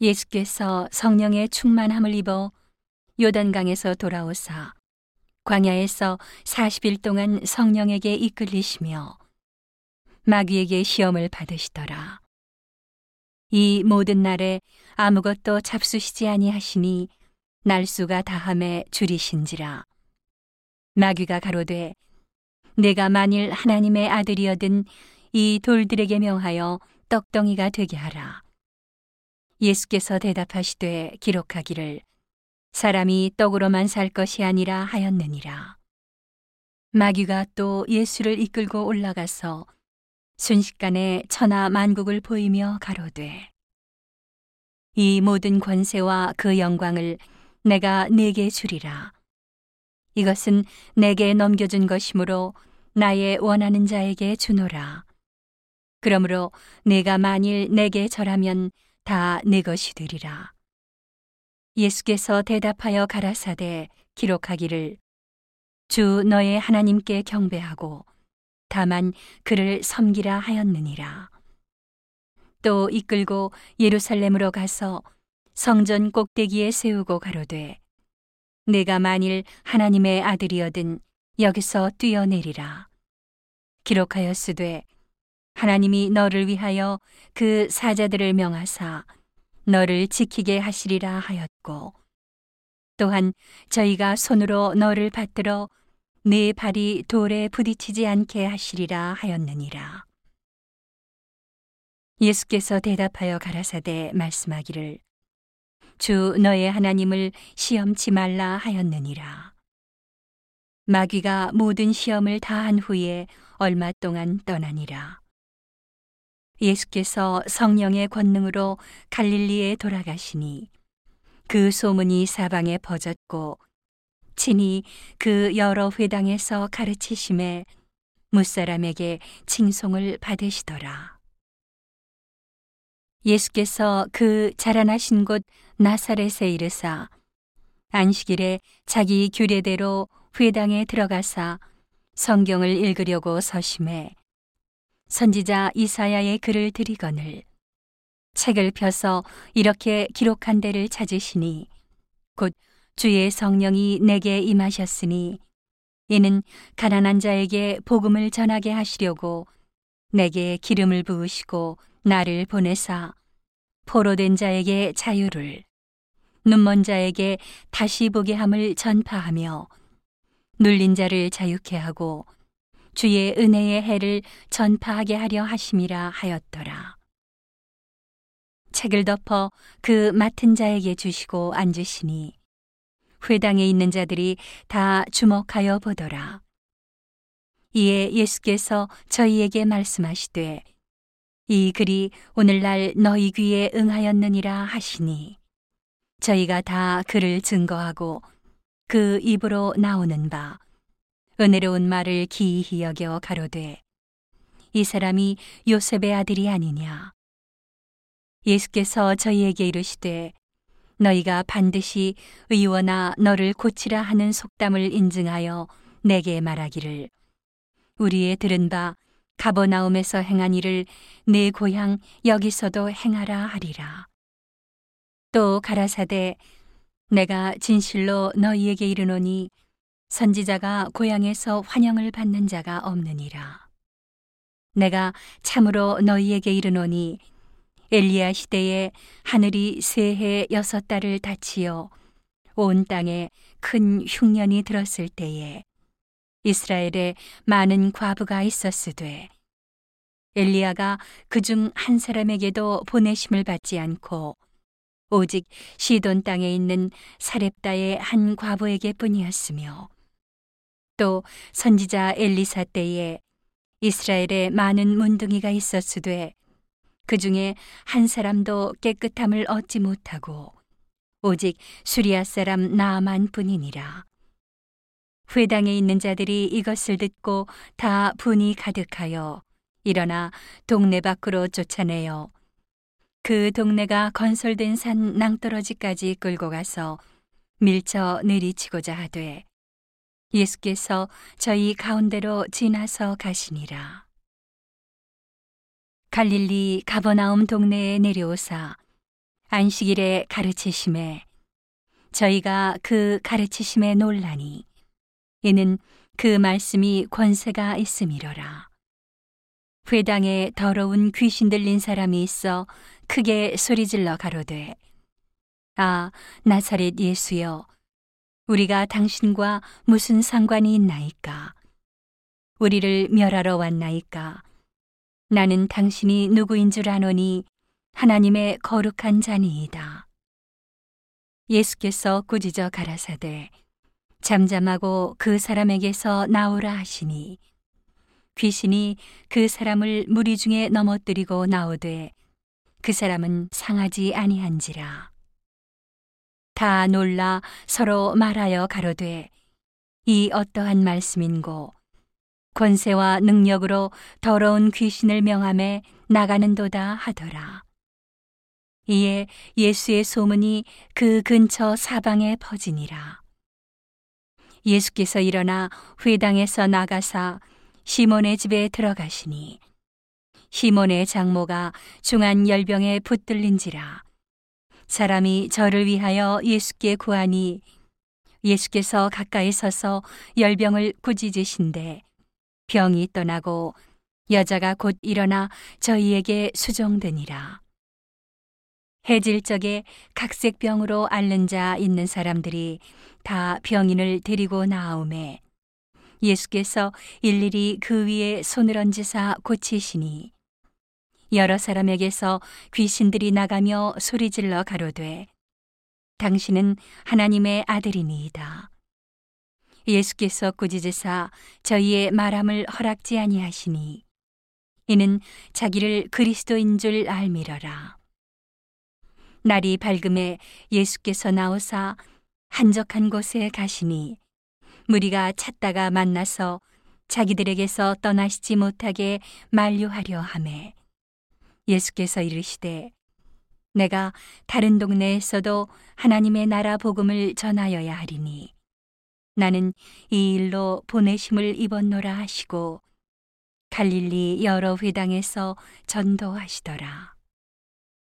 예수께서 성령의 충만함을 입어 요단강에서 돌아오사 광야에서 40일 동안 성령에게 이끌리시며 마귀에게 시험을 받으시더라. 이 모든 날에 아무것도 잡수시지 아니하시니 날수가 다함에 줄이신지라. 마귀가 가로되 내가 만일 하나님의 아들이어든 이 돌들에게 명하여 떡덩이가 되게 하라. 예수께서 대답하시되 기록하기를 사람이 떡으로만 살 것이 아니라 하였느니라. 마귀가 또 예수를 이끌고 올라가서 순식간에 천하 만국을 보이며 가로되 이 모든 권세와 그 영광을 내가 내게 주리라. 이것은 내게 넘겨준 것이므로 나의 원하는 자에게 주노라. 그러므로 내가 만일 내게 절하면 다 내 것이 되리라. 예수께서 대답하여 가라사대 기록하기를 주 너의 하나님께 경배하고 다만 그를 섬기라 하였느니라. 또 이끌고 예루살렘으로 가서 성전 꼭대기에 세우고 가로되 내가 만일 하나님의 아들이어든 여기서 뛰어내리라. 기록하였으되 하나님이 너를 위하여 그 사자들을 명하사 너를 지키게 하시리라 하였고 또한 저희가 손으로 너를 받들어 네 발이 돌에 부딪히지 않게 하시리라 하였느니라. 예수께서 대답하여 가라사대 말씀하기를 주 너의 하나님을 시험치 말라 하였느니라. 마귀가 모든 시험을 다한 후에 얼마 동안 떠나니라. 예수께서 성령의 권능으로 갈릴리에 돌아가시니 그 소문이 사방에 퍼졌고 친히 그 여러 회당에서 가르치심에 무사람에게 칭송을 받으시더라. 예수께서 그 자라나신 곳 나사렛에 이르사 안식일에 자기 규례대로 회당에 들어가사 성경을 읽으려고 서심해 선지자 이사야의 글을 드리거늘. 책을 펴서 이렇게 기록한 데를 찾으시니 곧 주의 성령이 내게 임하셨으니 이는 가난한 자에게 복음을 전하게 하시려고 내게 기름을 부으시고 나를 보내사 포로된 자에게 자유를 눈먼 자에게 다시 보게 함을 전파하며 눌린 자를 자유케 하고 주의 은혜의 해를 전파하게 하려 하심이라 하였더라. 책을 덮어 그 맡은 자에게 주시고 앉으시니 회당에 있는 자들이 다 주목하여 보더라. 이에 예수께서 저희에게 말씀하시되 이 글이 오늘날 너희 귀에 응하였느니라 하시니 저희가 다 그를 증거하고 그 입으로 나오는 바 은혜로운 말을 기이히 여겨 가로되 이 사람이 요셉의 아들이 아니냐 예수께서 저희에게 이르시되 너희가 반드시 의원아 너를 고치라 하는 속담을 인증하여 내게 말하기를 우리의 들은 바 가버나움에서 행한 일을 내 고향 여기서도 행하라 하리라. 또 가라사대 내가 진실로 너희에게 이르노니 선지자가 고향에서 환영을 받는 자가 없느니라. 내가 참으로 너희에게 이르노니 엘리야 시대에 하늘이 새해 여섯 달을 닫히어 온 땅에 큰 흉년이 들었을 때에 이스라엘에 많은 과부가 있었으되 엘리야가 그 중 한 사람에게도 보내심을 받지 않고 오직 시돈 땅에 있는 사렙다의 한 과부에게 뿐이었으며 또 선지자 엘리사 때에 이스라엘에 많은 문둥이가 있었으되 그 중에 한 사람도 깨끗함을 얻지 못하고 오직 수리아 사람 나만 뿐이니라. 회당에 있는 자들이 이것을 듣고 다 분이 가득하여 일어나 동네 밖으로 쫓아내어 그 동네가 건설된 산 낭떠러지까지 끌고 가서 밀쳐 내리치고자 하되 예수께서 저희 가운데로 지나서 가시니라. 갈릴리 가버나움 동네에 내려오사 안식일에 가르치심에 저희가 그 가르치심에 논라니 이는 그 말씀이 권세가 있음이로라. 회당에 더러운 귀신 들린 사람이 있어 크게 소리질러 가로되 아 나사렛 예수여 우리가 당신과 무슨 상관이 있나이까? 우리를 멸하러 왔나이까? 나는 당신이 누구인 줄 아노니 하나님의 거룩한 자니이다. 예수께서 꾸짖어 가라사대 잠잠하고 그 사람에게서 나오라 하시니 귀신이 그 사람을 무리 중에 넘어뜨리고 나오되 그 사람은 상하지 아니한지라 다 놀라 서로 말하여 가로되 이 어떠한 말씀인고 권세와 능력으로 더러운 귀신을 명함에 나가는도다 하더라. 이에 예수의 소문이 그 근처 사방에 퍼지니라. 예수께서 일어나 회당에서 나가사 시몬의 집에 들어가시니 시몬의 장모가 중한 열병에 붙들린지라 사람이 저를 위하여 예수께 구하니 예수께서 가까이 서서 열병을 꾸짖으신데 병이 떠나고 여자가 곧 일어나 저희에게 수종되니라. 해질 적에 각색 병으로 앓는 자 있는 사람들이 다 병인을 데리고 나아오매 예수께서 일일이 그 위에 손을 얹으사 고치시니 여러 사람에게서 귀신들이 나가며 소리질러 가로되 당신은 하나님의 아들이니이다. 예수께서 꾸짖으사 저희의 말함을 허락지 아니하시니 이는 자기를 그리스도인 줄 알미러라. 날이 밝음에 예수께서 나오사 한적한 곳에 가시니 무리가 찾다가 만나서 자기들에게서 떠나시지 못하게 만류하려 하매 예수께서 이르시되 내가 다른 동네에서도 하나님의 나라 복음을 전하여야 하리니 나는 이 일로 보내심을 입었노라 하시고 갈릴리 여러 회당에서 전도하시더라.